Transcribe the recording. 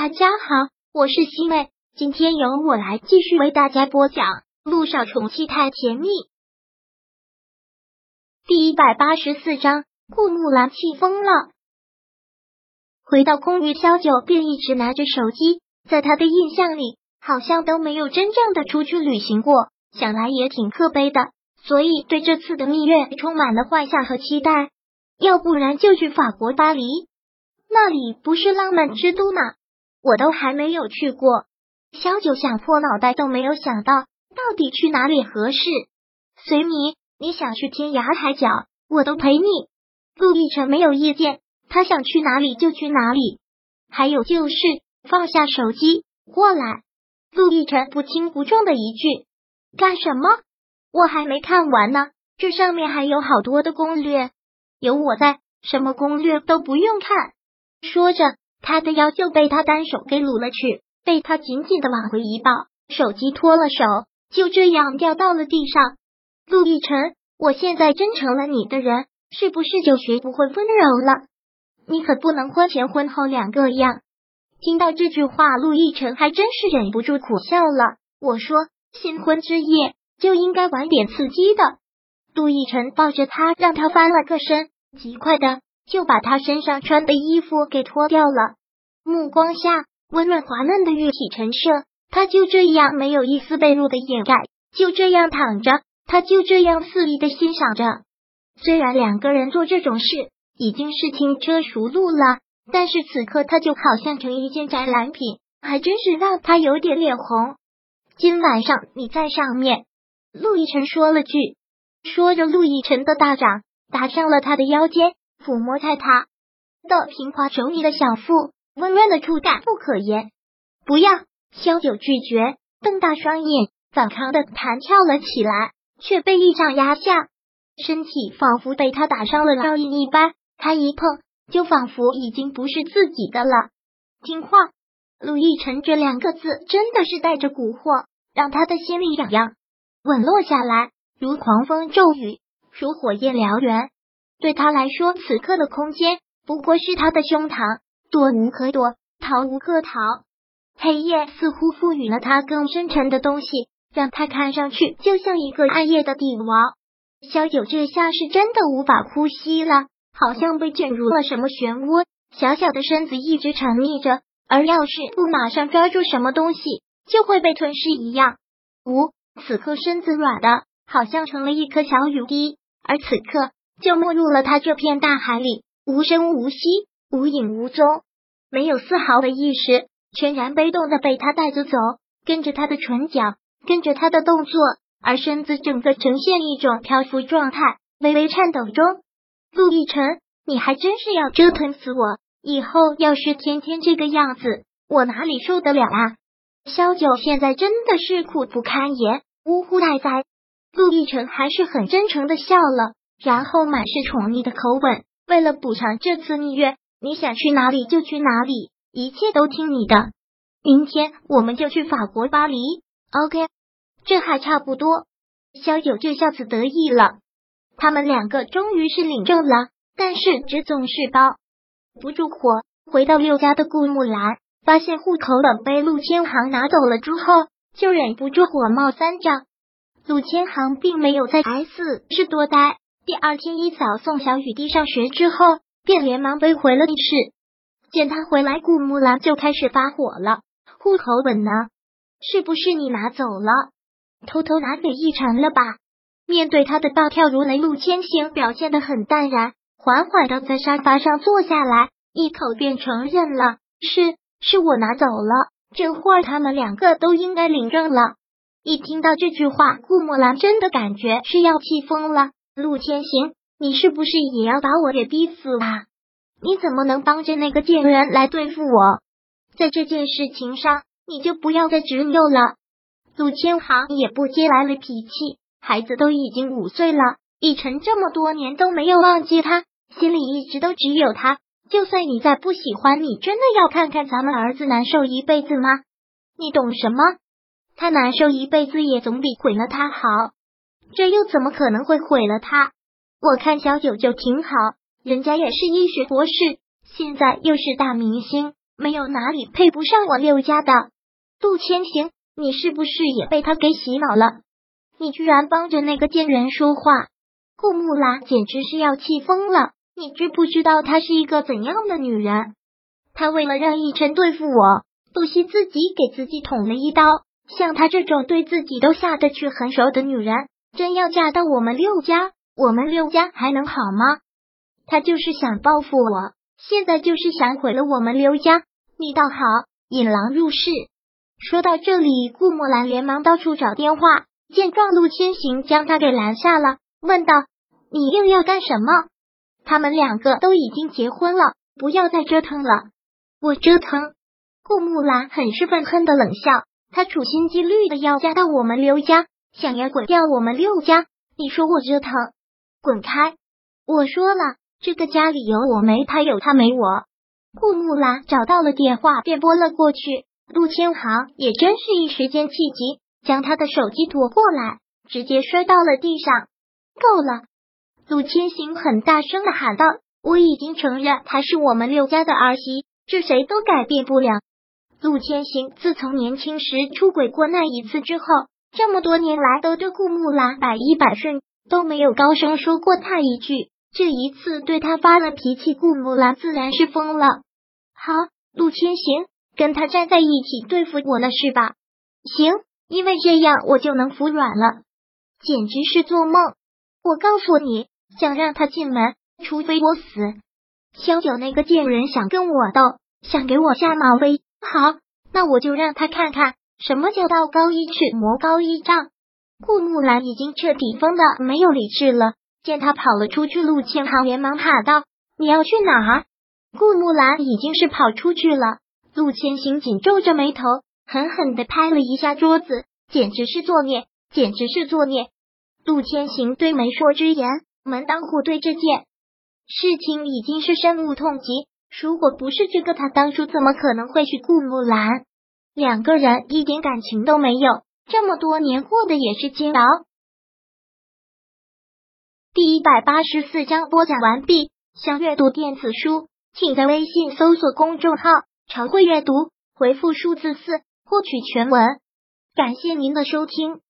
大家好，我是西妹，今天由我来继续为大家播讲《路上宠妻太甜蜜》第一百八十四章。顾木兰气疯了，回到公寓，萧九便一直拿着手机，在他的印象里，好像都没有真正的出去旅行过，想来也挺可悲的，所以对这次的蜜月充满了幻想和期待。要不然就去法国巴黎，那里不是浪漫之都吗？我都还没有去过，萧九想破脑袋都没有想到到底去哪里合适。随你，你想去天涯海角，我都陪你。陆亦辰没有意见，他想去哪里就去哪里。还有就是放下手机过来。陆亦辰不轻不重的一句：“干什么？我还没看完呢，这上面还有好多的攻略，有我在，什么攻略都不用看。”说着。他的腰就被他单手给撸了去，被他紧紧的往回一抱，手机脱了手，就这样掉到了地上。陆亦辰，我现在真成了你的人，是不是就学不会温柔了？你可不能婚前婚后两个样。听到这句话，陆亦辰还真是忍不住苦笑了。我说，新婚之夜就应该玩点刺激的。陆亦辰抱着他，让他翻了个身，极快的。就把他身上穿的衣服给脱掉了，目光下温润滑嫩的玉体陈设，他就这样没有一丝被褥的掩盖，就这样躺着，他就这样肆意的欣赏着。虽然两个人做这种事已经是轻车熟路了，但是此刻他就好像成一件展览品，还真是让他有点脸红。今晚上你在上面，陆亦辰说了句，说着，陆亦辰的大掌打上了他的腰间。抚摸在他的平滑柔腻的小腹，温润的触感不可言。不要，萧九拒绝，瞪大双眼，反抗的弹跳了起来，却被一掌压下，身体仿佛被他打伤了烙印一般。他一碰，就仿佛已经不是自己的了。听话，陆亦辰这两个字真的是带着蛊惑，让他的心里痒痒，稳落下来，如狂风骤雨，如火焰燎原。对他来说，此刻的空间不过是他的胸膛，躲无可躲，逃无可逃。黑夜似乎赋予了他更深沉的东西，让他看上去就像一个暗夜的帝王。萧九这下是真的无法呼吸了，好像被卷入了什么漩涡，小小的身子一直沉溺着，而要是不马上抓住什么东西，就会被吞噬一样。无，此刻身子软的，好像成了一颗小雨滴，而此刻。就没入了他这片大海里，无声无息，无影无踪，没有丝毫的意识，全然被动的被他带着走，跟着他的唇角，跟着他的动作，而身子整个呈现一种漂浮状态，微微颤抖中。陆亦辰，你还真是要折腾死我！以后要是天天这个样子，我哪里受得了啊？萧九现在真的是苦不堪言，呜呼待哉！陆亦辰还是很真诚的笑了。然后满是宠溺的口吻，为了补偿这次蜜月，你想去哪里就去哪里，一切都听你的。明天我们就去法国巴黎，OK？这还差不多。萧九这下子得意了，他们两个终于是领证了，但是纸总是包不住火。回到六家的顾木兰发现户口本被陆千行拿走了之后，就忍不住火冒三丈。陆千行并没有在 S 市多待。第二天一早送小雨滴上学之后，便连忙背回了地市。见他回来，顾木兰就开始发火了：“户口本呢？是不是你拿走了？偷偷拿给易晨了吧？”面对他的暴跳如雷，陆千行表现的很淡然，缓缓的在沙发上坐下来，一口便承认了：“是，是我拿走了。这会儿他们两个都应该领证了。”一听到这句话，顾木兰真的感觉是要气疯了。陆千行，你是不是也要把我给逼死啊？你怎么能帮着那个贱人来对付我？在这件事情上，你就不要再执拗了。陆千行也不接来了脾气，孩子都已经五岁了，奕晨这么多年都没有忘记他，心里一直都只有他。就算你再不喜欢，你真的要看看咱们儿子难受一辈子吗？你懂什么？他难受一辈子也总比毁了他好。这又怎么可能会毁了他？我看小九就挺好，人家也是医学博士，现在又是大明星，没有哪里配不上我六家的。杜千行，你是不是也被他给洗脑了？你居然帮着那个贱人说话！顾木兰简直是要气疯了。你知不知道她是一个怎样的女人？她为了让逸晨对付我，不惜自己给自己捅了一刀。像她这种对自己都下得去狠手的女人，真要嫁到我们六家，我们六家还能好吗？他就是想报复我，现在就是想毁了我们刘家。你倒好，引狼入室。说到这里，顾墨兰连忙到处找电话，见状，陆千行将他给拦下了，问道：“你又要干什么？”他们两个都已经结婚了，不要再折腾了。我折腾？顾木兰很是愤恨的冷笑。他处心积虑的要嫁到我们刘家，想要毁掉我们六家。你说我折腾？滚开！我说了，这个家里有我没他，有他没我。顾木兰找到了电话，便拨了过去。陆千行也真是一时间气急，将他的手机夺过来，直接摔到了地上。够了！陆千行很大声的喊道：“我已经承认她是我们六家的儿媳，这谁都改变不了。”陆千行自从年轻时出轨过那一次之后，这么多年来都对顾木兰百依百顺，都没有高声说过他一句。这一次对他发了脾气，顾木兰自然是疯了。好，陆千行跟他站在一起对付我了是吧？行，因为这样我就能服软了，简直是做梦。我告诉你。想让他进门，除非我死。萧九那个贱人想跟我斗，想给我下马威。好，那我就让他看看什么叫道高一尺，魔高一丈。顾木兰已经彻底疯的没有理智了，见他跑了出去，陆千行连忙喊道：“你要去哪儿？”顾木兰已经是跑出去了。陆千行紧皱着眉头，狠狠的拍了一下桌子，简直是作孽，简直是作孽。陆千行对媒妁之言。门当户对这件事情已经是深恶痛疾。如果不是这个，他当初怎么可能会去顾木兰？两个人一点感情都没有，这么多年过的也是煎熬。第一百八十四章播讲完毕。想阅读电子书，请在微信搜索公众号“常会阅读”，回复数字四获取全文。感谢您的收听。